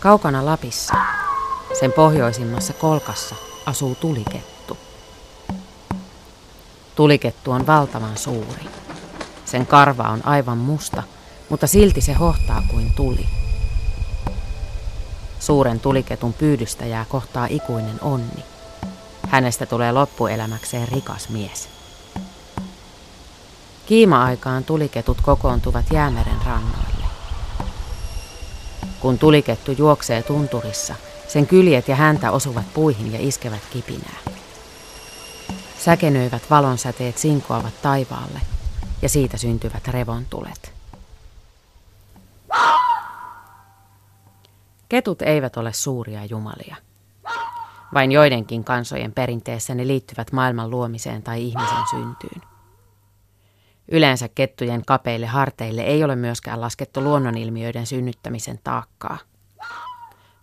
Kaukana Lapissa, sen pohjoisimmassa kolkassa, asuu tulikettu. Tulikettu on valtavan suuri. Sen karva on aivan musta, mutta silti se hohtaa kuin tuli. Suuren tuliketun pyydystäjää kohtaa ikuinen onni. Hänestä tulee loppuelämäkseen rikas mies. Kiima-aikaan tuliketut kokoontuvat jäämeren rannoille. Kun tulikettu juoksee tunturissa, sen kyljet ja häntä osuvat puihin ja iskevät kipinää. Säkenöivät valonsäteet sinkoavat taivaalle ja siitä syntyvät revontulet. Ketut eivät ole suuria jumalia. Vain joidenkin kansojen perinteessä ne liittyvät maailman luomiseen tai ihmisen syntyyn. Yleensä kettujen kapeille harteille ei ole myöskään laskettu luonnonilmiöiden synnyttämisen taakkaa.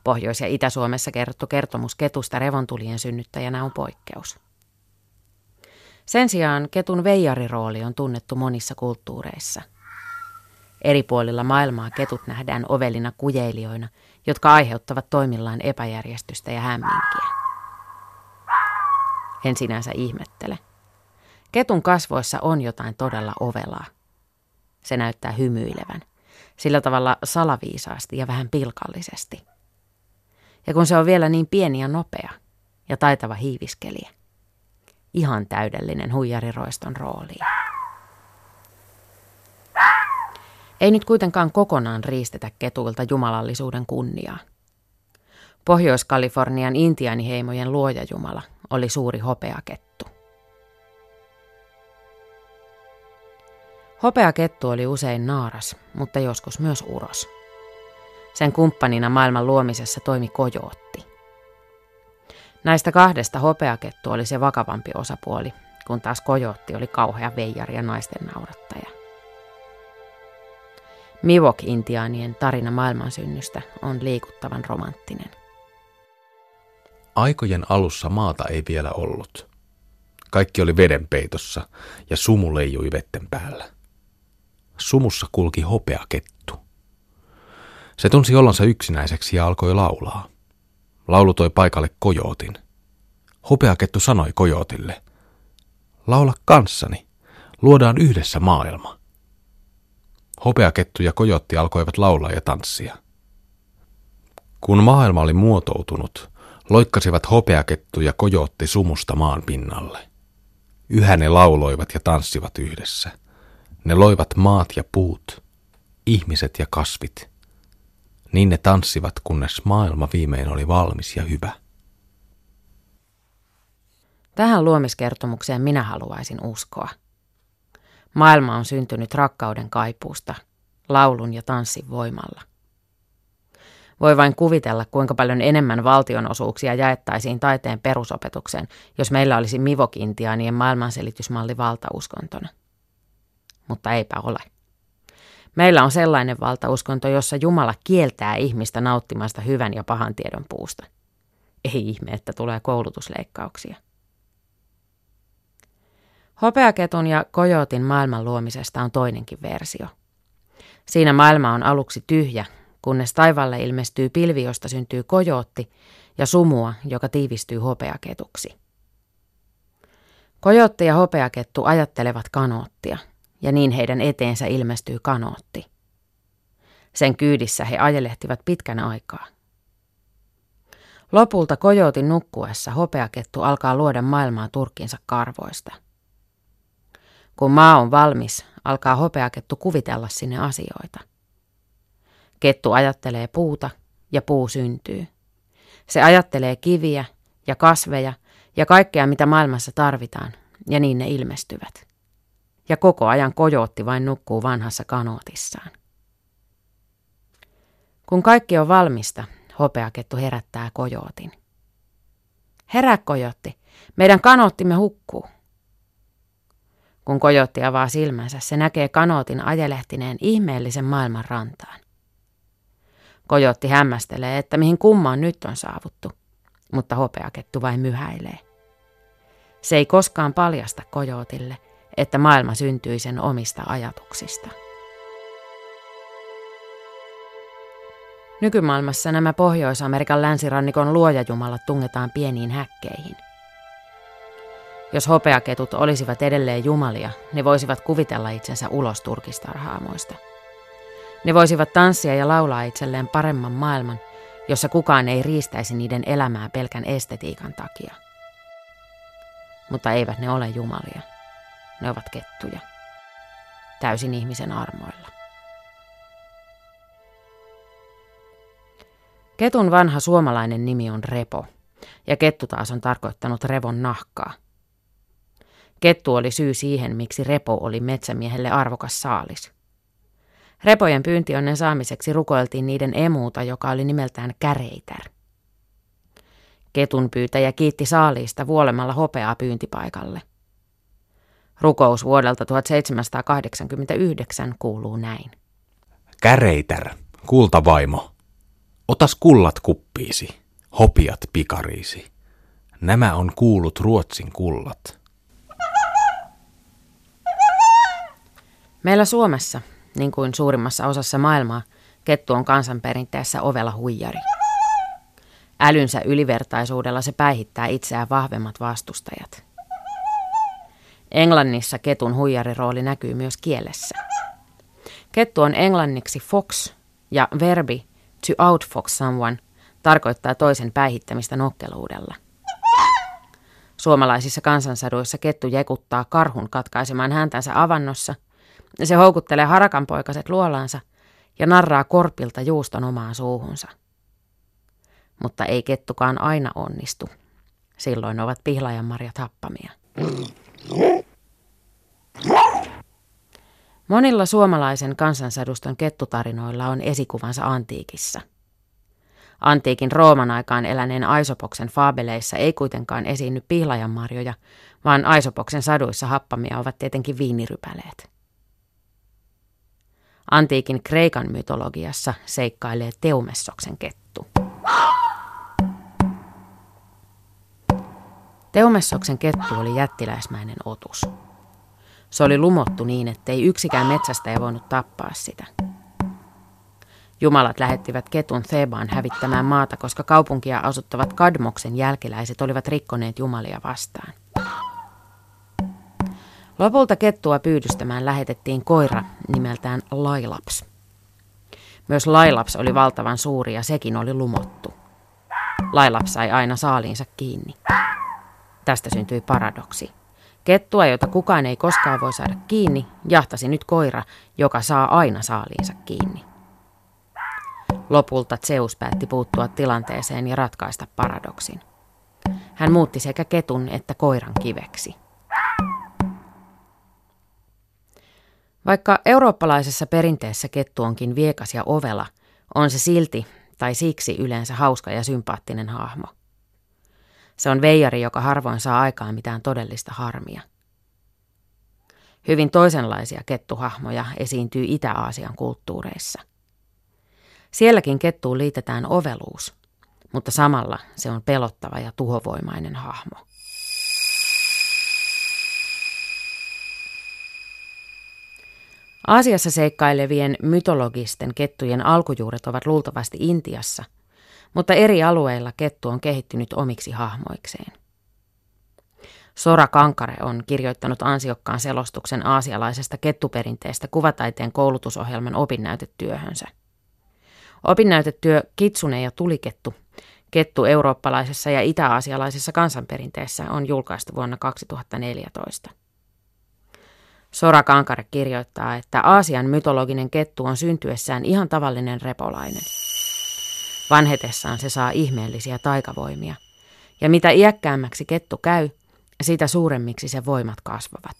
Pohjois- ja Itä-Suomessa kerrottu kertomus ketusta revontulien synnyttäjänä on poikkeus. Sen sijaan ketun veijarirooli on tunnettu monissa kulttuureissa. Eri puolilla maailmaa ketut nähdään ovelina kujeilijoina, jotka aiheuttavat toimillaan epäjärjestystä ja hämminkiä. En sinänsä ihmettele. Ketun kasvoissa on jotain todella ovelaa. Se näyttää hymyilevän, sillä tavalla salaviisaasti ja vähän pilkallisesti. Ja kun se on vielä niin pieni ja nopea ja taitava hiiviskelijä, ihan täydellinen huijariroiston rooliin. Ei nyt kuitenkaan kokonaan riistetä ketuilta jumalallisuuden kunniaa. Pohjois-Kalifornian intiaaniheimojen luoja Jumala oli suuri hopeakettu. Hopeakettu oli usein naaras, mutta joskus myös uros. Sen kumppanina maailman luomisessa toimi kojootti. Näistä kahdesta hopeakettu oli se vakavampi osapuoli, kun taas kojootti oli kauhea veijari ja naisten naurattaja. Mivok-intiaanien tarina maailmansynnystä on liikuttavan romanttinen. Aikojen alussa maata ei vielä ollut. Kaikki oli vedenpeitossa ja sumu leijui vetten päällä. Sumussa kulki hopeakettu. Se tunsi olonsa yksinäiseksi ja alkoi laulaa. Laulu toi paikalle kojootin. Hopeakettu sanoi kojootille, laula kanssani, luodaan yhdessä maailma. Hopeakettu ja kojotti alkoivat laulaa ja tanssia. Kun maailma oli muotoutunut, loikkasivat hopeakettu ja kojotti sumusta maan pinnalle. Yhä ne lauloivat ja tanssivat yhdessä. Ne loivat maat ja puut, ihmiset ja kasvit. Niin ne tanssivat, kunnes maailma viimein oli valmis ja hyvä. Tähän luomiskertomukseen minä haluaisin uskoa. Maailma on syntynyt rakkauden kaipuusta, laulun ja tanssin voimalla. Voi vain kuvitella, kuinka paljon enemmän valtionosuuksia jaettaisiin taiteen perusopetukseen, jos meillä olisi Mivok-intiaanien maailmanselitysmalli valtauskontona. Mutta eipä ole. Meillä on sellainen valtauskonto, jossa Jumala kieltää ihmistä nauttimasta hyvän ja pahan tiedon puusta. Ei ihme, että tulee koulutusleikkauksia. Hopeaketun ja kojotin maailman luomisesta on toinenkin versio. Siinä maailma on aluksi tyhjä, kunnes taivalle ilmestyy pilvi, josta syntyy kojootti, ja sumua, joka tiivistyy hopeaketuksi. Kojotti ja hopeakettu ajattelevat kanoottia, ja niin heidän eteensä ilmestyy kanootti. Sen kyydissä he ajelehtivat pitkän aikaa. Lopulta kojotin nukkuessa hopeakettu alkaa luoda maailmaa turkkinsa karvoista – kun maa on valmis, alkaa hopeakettu kuvitella sinne asioita. Kettu ajattelee puuta ja puu syntyy. Se ajattelee kiviä ja kasveja ja kaikkea, mitä maailmassa tarvitaan, ja niin ne ilmestyvät. Ja koko ajan kojootti vain nukkuu vanhassa kanootissaan. Kun kaikki on valmista, hopeakettu herättää kojootin. Herää kojotti, meidän kanoottimme hukkuu. Kun kojotti avaa silmänsä, se näkee kanootin ajelehtineen ihmeellisen maailman rantaan. Kojotti hämmästelee, että mihin kummaan nyt on saavuttu, mutta hopeakettu vain myhäilee. Se ei koskaan paljasta kojootille, että maailma syntyi sen omista ajatuksista. Nykymaailmassa nämä Pohjois-Amerikan länsirannikon luojajumalat tungetaan pieniin häkkeihin. Jos hopeaketut olisivat edelleen jumalia, ne voisivat kuvitella itsensä ulos turkistarhaamoista. Ne voisivat tanssia ja laulaa itselleen paremman maailman, jossa kukaan ei riistäisi niiden elämää pelkän estetiikan takia. Mutta eivät ne ole jumalia. Ne ovat kettuja. Täysin ihmisen armoilla. Ketun vanha suomalainen nimi on Repo, ja kettu taas on tarkoittanut revon nahkaa. Kettu oli syy siihen, miksi Repo oli metsämiehelle arvokas saalis. Repojen pyyntionnen saamiseksi rukoiltiin niiden emuuta, joka oli nimeltään Käreitär. Ketun pyytäjä kiitti saaliista vuolemalla hopeaa pyyntipaikalle. Rukous vuodelta 1789 kuuluu näin. Käreitär, kultavaimo, otas kullat kuppiisi, hopiat pikariisi. Nämä on kuulut Ruotsin kullat. Meillä Suomessa niin kuin suurimmassa osassa maailmaa, kettu on kansanperinteessä ovela huijari. Älynsä ylivertaisuudella se päihittää itseään vahvemmat vastustajat. Englannissa ketun huijarirooli näkyy myös kielessä. Kettu on englanniksi fox ja verbi to outfox someone tarkoittaa toisen päihittämistä nokkeluudella. Suomalaisissa kansansaduissa kettu jekuttaa karhun katkaisemaan häntänsä avannossa – se houkuttelee harakanpoikaset luolaansa ja narraa korpilta juuston omaan suuhunsa. Mutta ei kettukaan aina onnistu. Silloin ovat pihlajanmarjat happamia. Monilla suomalaisen kansansaduston kettutarinoilla on esikuvansa antiikissa. Antiikin Rooman aikaan eläneen Aisopoksen faabeleissa ei kuitenkaan esiinny pihlajanmarjoja, vaan Aisopoksen saduissa happamia ovat tietenkin viinirypäleet. Antiikin Kreikan mytologiassa seikkailee Teumessoksen kettu. Teumessoksen kettu oli jättiläismäinen otus. Se oli lumottu niin, ettei yksikään metsästä ei voinut tappaa sitä. Jumalat lähettivät ketun Thebaan hävittämään maata, koska kaupunkia asuttavat Kadmoksen jälkeläiset olivat rikkoneet jumalia vastaan. Lopulta kettua pyydystämään lähetettiin koira nimeltään Lailaps. Myös Lailaps oli valtavan suuri ja sekin oli lumottu. Lailaps sai aina saaliinsa kiinni. Tästä syntyi paradoksi. Kettua, jota kukaan ei koskaan voi saada kiinni, jahtasi nyt koira, joka saa aina saaliinsa kiinni. Lopulta Zeus päätti puuttua tilanteeseen ja ratkaista paradoksin. Hän muutti sekä ketun että koiran kiveksi. Vaikka eurooppalaisessa perinteessä kettu onkin viekas ja ovela, on se silti tai siksi yleensä hauska ja sympaattinen hahmo. Se on veijari, joka harvoin saa aikaan mitään todellista harmia. Hyvin toisenlaisia kettuhahmoja esiintyy Itä-Aasian kulttuureissa. Sielläkin kettuun liitetään oveluus, mutta samalla se on pelottava ja tuhovoimainen hahmo. Aasiassa seikkailevien mytologisten kettujen alkujuuret ovat luultavasti Intiassa, mutta eri alueilla kettu on kehittynyt omiksi hahmoikseen. Sora Kankare on kirjoittanut ansiokkaan selostuksen aasialaisesta kettuperinteestä kuvataiteen koulutusohjelman opinnäytetyöhönsä. Opinnäytetyö Kitsune ja tulikettu, kettu eurooppalaisessa ja itä-aasialaisessa kansanperinteessä on julkaistu vuonna 2014. Sora Kankare kirjoittaa, että Aasian mytologinen kettu on syntyessään ihan tavallinen repolainen. Vanhetessaan se saa ihmeellisiä taikavoimia, ja mitä iäkkäämmäksi kettu käy, sitä suuremmiksi se voimat kasvavat.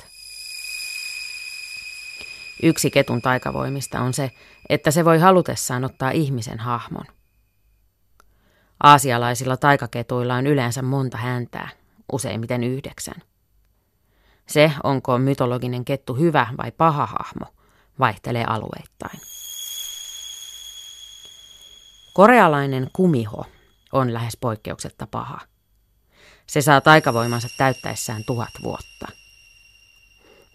Yksi ketun taikavoimista on se, että se voi halutessaan ottaa ihmisen hahmon. Aasialaisilla taikaketuilla on yleensä monta häntää, useimmiten yhdeksän. Se, onko mytologinen kettu hyvä vai paha hahmo, vaihtelee alueittain. Korealainen kumiho on lähes poikkeuksetta paha. Se saa taikavoimansa täyttäessään tuhat vuotta.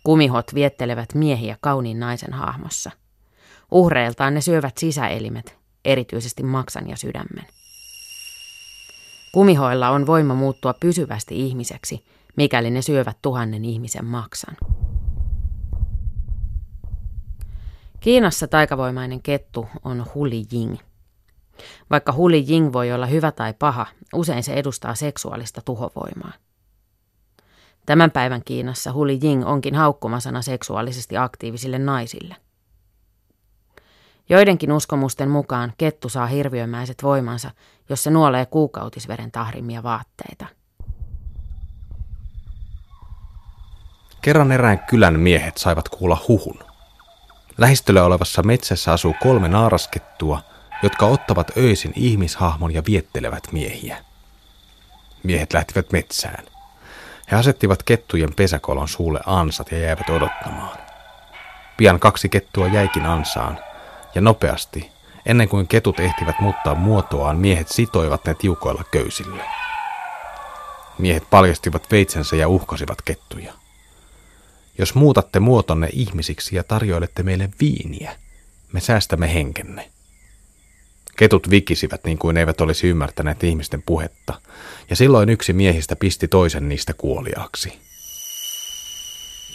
Kumihot viettelevät miehiä kauniin naisen hahmossa. Uhreiltaan ne syövät sisäelimet erityisesti maksan ja sydämen. Kumihoilla on voima muuttua pysyvästi ihmiseksi, mikäli ne syövät tuhannen ihmisen maksan. Kiinassa taikavoimainen kettu on huli jing. Vaikka huli jing voi olla hyvä tai paha, usein se edustaa seksuaalista tuhovoimaa. Tämän päivän Kiinassa huli jing onkin haukkumasana seksuaalisesti aktiivisille naisille. Joidenkin uskomusten mukaan kettu saa hirviömäiset voimansa, jos se nuolee kuukautisveren tahrimia vaatteita. Kerran erään kylän miehet saivat kuulla huhun. Lähistöllä olevassa metsässä asuu kolme naaraskettua, jotka ottavat öisin ihmishahmon ja viettelevät miehiä. Miehet lähtivät metsään. He asettivat kettujen pesäkolon suulle ansat ja jäivät odottamaan. Pian kaksi kettua jäikin ansaan, ja nopeasti, ennen kuin ketut ehtivät muuttaa muotoaan, miehet sitoivat ne tiukoilla köysillä. Miehet paljastivat veitsensä ja uhkasivat kettuja. Jos muutatte muotonne ihmisiksi ja tarjoilette meille viiniä, me säästämme henkenne. Ketut vikisivät niin kuin eivät olisi ymmärtäneet ihmisten puhetta, ja silloin yksi miehistä pisti toisen niistä kuoliaaksi.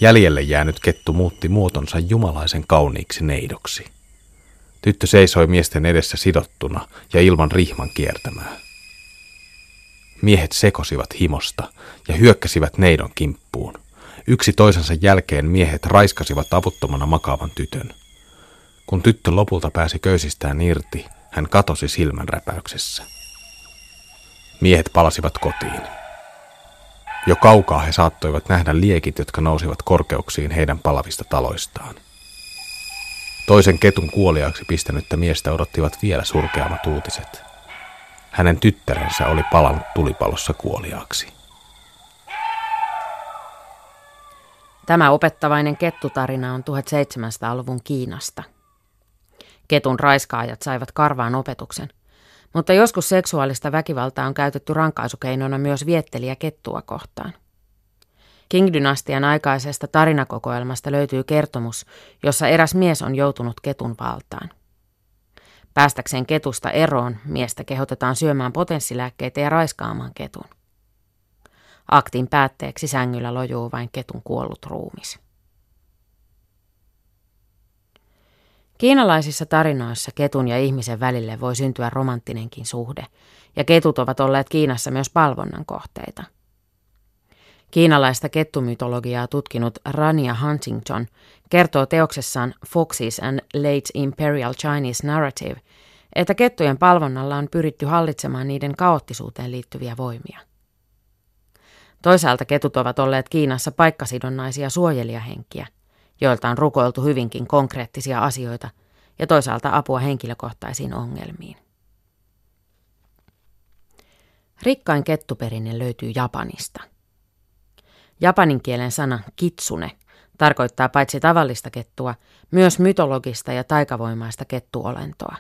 Jäljelle jäänyt kettu muutti muotonsa jumalaisen kauniiksi neidoksi. Tyttö seisoi miesten edessä sidottuna ja ilman rihman kiertämää. Miehet sekosivat himosta ja hyökkäsivät neidon kimppuun. Yksi toisensa jälkeen miehet raiskasivat avuttomana makaavan tytön. Kun tyttö lopulta pääsi köysistään irti, hän katosi silmänräpäyksessä. Miehet palasivat kotiin. Jo kaukaa he saattoivat nähdä liekit, jotka nousivat korkeuksiin heidän palavista taloistaan. Toisen ketun kuoliaksi pistänyttä miestä odottivat vielä surkeammat uutiset. Hänen tyttärensä oli palannut tulipalossa kuoliaaksi. Tämä opettavainen kettutarina on 1700-luvun Kiinasta. Ketun raiskaajat saivat karvaan opetuksen, mutta joskus seksuaalista väkivaltaa on käytetty rankaisukeinona myös vietteliä kettua kohtaan. King-dynastian aikaisesta tarinakokoelmasta löytyy kertomus, jossa eräs mies on joutunut ketun valtaan. Päästäkseen ketusta eroon, miestä kehotetaan syömään potenssilääkkeitä ja raiskaamaan ketun. Aktin päätteeksi sängyllä lojuu vain ketun kuollut ruumis. Kiinalaisissa tarinoissa ketun ja ihmisen välille voi syntyä romanttinenkin suhde, ja ketut ovat olleet Kiinassa myös palvonnan kohteita – Kiinalaista kettumytologiaa tutkinut Rania Huntington kertoo teoksessaan Foxes and Late Imperial Chinese Narrative, että kettujen palvonnalla on pyritty hallitsemaan niiden kaoottisuuteen liittyviä voimia. Toisaalta ketut ovat olleet Kiinassa paikkasidonnaisia suojelijahenkiä, joilta on rukoiltu hyvinkin konkreettisia asioita ja toisaalta apua henkilökohtaisiin ongelmiin. Rikkain kettuperinne löytyy Japanista – Japanin kielen sana kitsune tarkoittaa paitsi tavallista kettua, myös mytologista ja taikavoimaista kettuolentoa.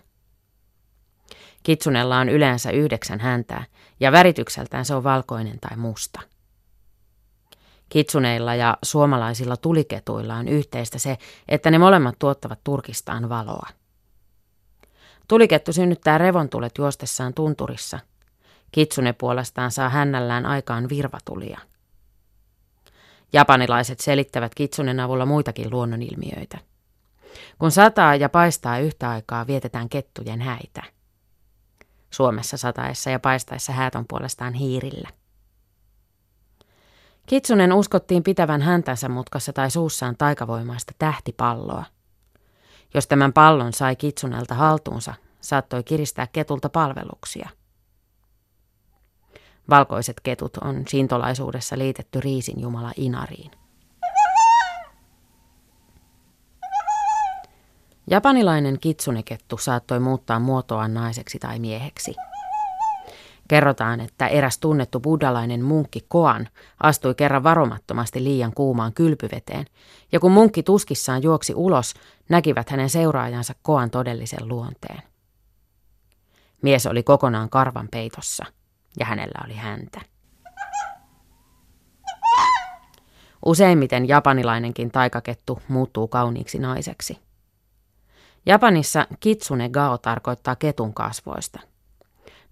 Kitsunella on yleensä yhdeksän häntää ja väritykseltään se on valkoinen tai musta. Kitsuneilla ja suomalaisilla tuliketuilla on yhteistä se, että ne molemmat tuottavat turkistaan valoa. Tulikettu synnyttää revontulet juostessaan tunturissa. Kitsune puolestaan saa hännällään aikaan virvatulia. Japanilaiset selittävät kitsunen avulla muitakin luonnonilmiöitä. Kun sataa ja paistaa yhtä aikaa, vietetään kettujen häitä. Suomessa sataessa ja paistaessa häät on puolestaan hiirillä. Kitsunen uskottiin pitävän häntänsä mutkassa tai suussaan taikavoimaista tähtipalloa. Jos tämän pallon sai kitsunelta haltuunsa, saattoi kiristää ketulta palveluksia – Valkoiset ketut on sintolaisuudessa liitetty riisin jumala Inariin. Japanilainen kitsunekettu saattoi muuttaa muotoaan naiseksi tai mieheksi. Kerrotaan, että eräs tunnettu buddalainen munkki Koan astui kerran varomattomasti liian kuumaan kylpyveteen, ja kun munkki tuskissaan juoksi ulos, näkivät hänen seuraajansa Koan todellisen luonteen. Mies oli kokonaan karvan peitossa – ja hänellä oli häntä. Useimmiten japanilainenkin taikakettu muuttuu kauniiksi naiseksi. Japanissa kitsune gao tarkoittaa ketun kasvoista.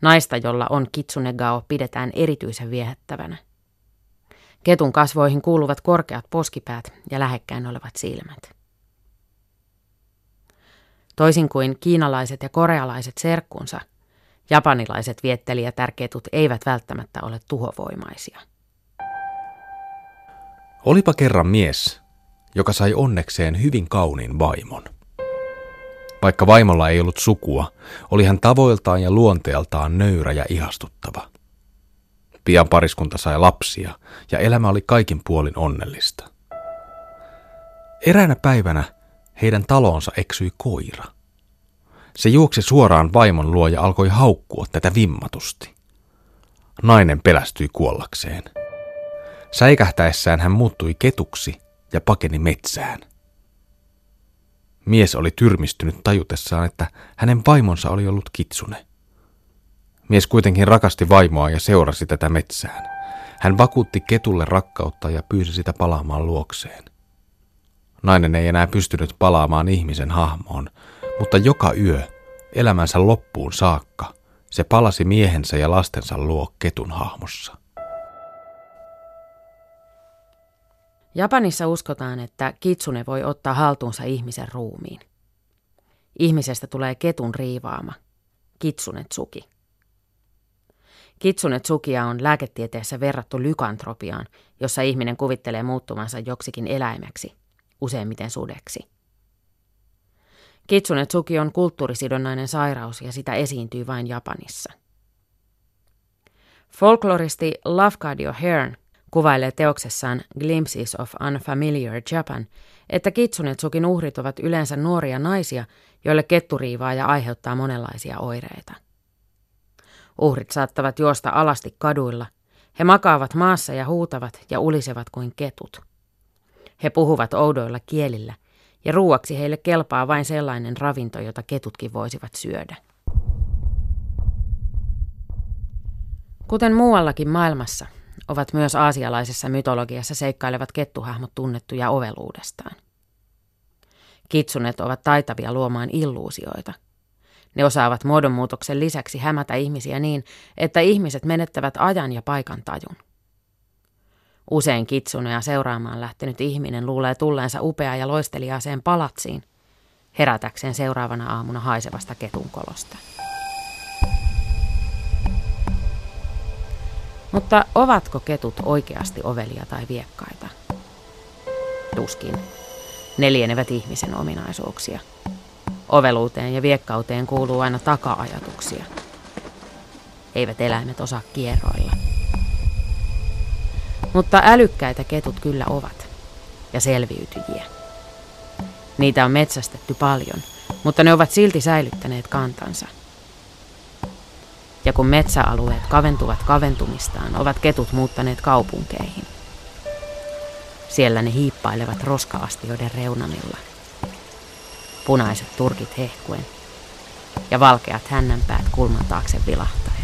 Naista, jolla on kitsune gao, pidetään erityisen viehättävänä. Ketun kasvoihin kuuluvat korkeat poskipäät ja lähekkäin olevat silmät. Toisin kuin kiinalaiset ja korealaiset serkkunsa, japanilaiset viettelijätärketut eivät välttämättä ole tuhovoimaisia. Olipa kerran mies, joka sai onnekseen hyvin kauniin vaimon. Vaikka vaimolla ei ollut sukua, oli hän tavoiltaan ja luonteeltaan nöyrä ja ihastuttava. Pian pariskunta sai lapsia ja elämä oli kaikin puolin onnellista. Eräänä päivänä heidän talonsa eksyi koira. Se juoksi suoraan vaimon luo ja alkoi haukkua tätä vimmatusti. Nainen pelästyi kuollakseen. Säikähtäessään hän muuttui ketuksi ja pakeni metsään. Mies oli tyrmistynyt tajutessaan, että hänen vaimonsa oli ollut kitsune. Mies kuitenkin rakasti vaimoa ja seurasi tätä metsään. Hän vakuutti ketulle rakkautta ja pyysi sitä palaamaan luokseen. Nainen ei enää pystynyt palaamaan ihmisen hahmoon, mutta joka yö, elämänsä loppuun saakka, se palasi miehensä ja lastensa luo ketun hahmossa. Japanissa uskotaan, että kitsune voi ottaa haltuunsa ihmisen ruumiin. Ihmisestä tulee ketun riivaama, kitsunetsuki. Kitsunetsukia on lääketieteessä verrattu lykantropiaan, jossa ihminen kuvittelee muuttumansa joksikin eläimeksi, useimmiten sudeksi. Kitsunetsuki on kulttuurisidonnainen sairaus ja sitä esiintyy vain Japanissa. Folkloristi Lafcadio Hearn kuvailee teoksessaan Glimpses of Unfamiliar Japan, että Kitsunetsukin uhrit ovat yleensä nuoria naisia, joille kettu riivaa ja aiheuttaa monenlaisia oireita. Uhrit saattavat juosta alasti kaduilla. He makaavat maassa ja huutavat ja ulisevat kuin ketut. He puhuvat oudoilla kielillä, ja ruuaksi heille kelpaa vain sellainen ravinto, jota ketutkin voisivat syödä. Kuten muuallakin maailmassa, ovat myös aasialaisessa mytologiassa seikkailevat kettuhahmot tunnettuja oveluudestaan. Kitsunet ovat taitavia luomaan illuusioita. Ne osaavat muodonmuutoksen lisäksi hämätä ihmisiä niin, että ihmiset menettävät ajan ja paikan tajun. Usein kitsuneja seuraamaan lähtenyt ihminen luulee tulleensa upea ja loisteliaaseen palatsiin, herätäkseen seuraavana aamuna haisevasta ketunkolosta. Mutta ovatko ketut oikeasti ovelia tai viekkaita? Tuskin. Neljänevät ihmisen ominaisuuksia. Oveluuteen ja viekkauteen kuuluu aina taka-ajatuksia. Eivät eläimet osaa kierroilla. Mutta älykkäitä ketut kyllä ovat. Ja selviytyjiä. Niitä on metsästetty paljon, mutta ne ovat silti säilyttäneet kantansa – ja kun metsäalueet kaventuvat kaventumistaan, ovat ketut muuttaneet kaupunkeihin. Siellä ne hiippailevat roskaastioiden reunamilla. Punaiset turkit hehkuen ja valkeat hännänpäät kulman taakse vilahtaa.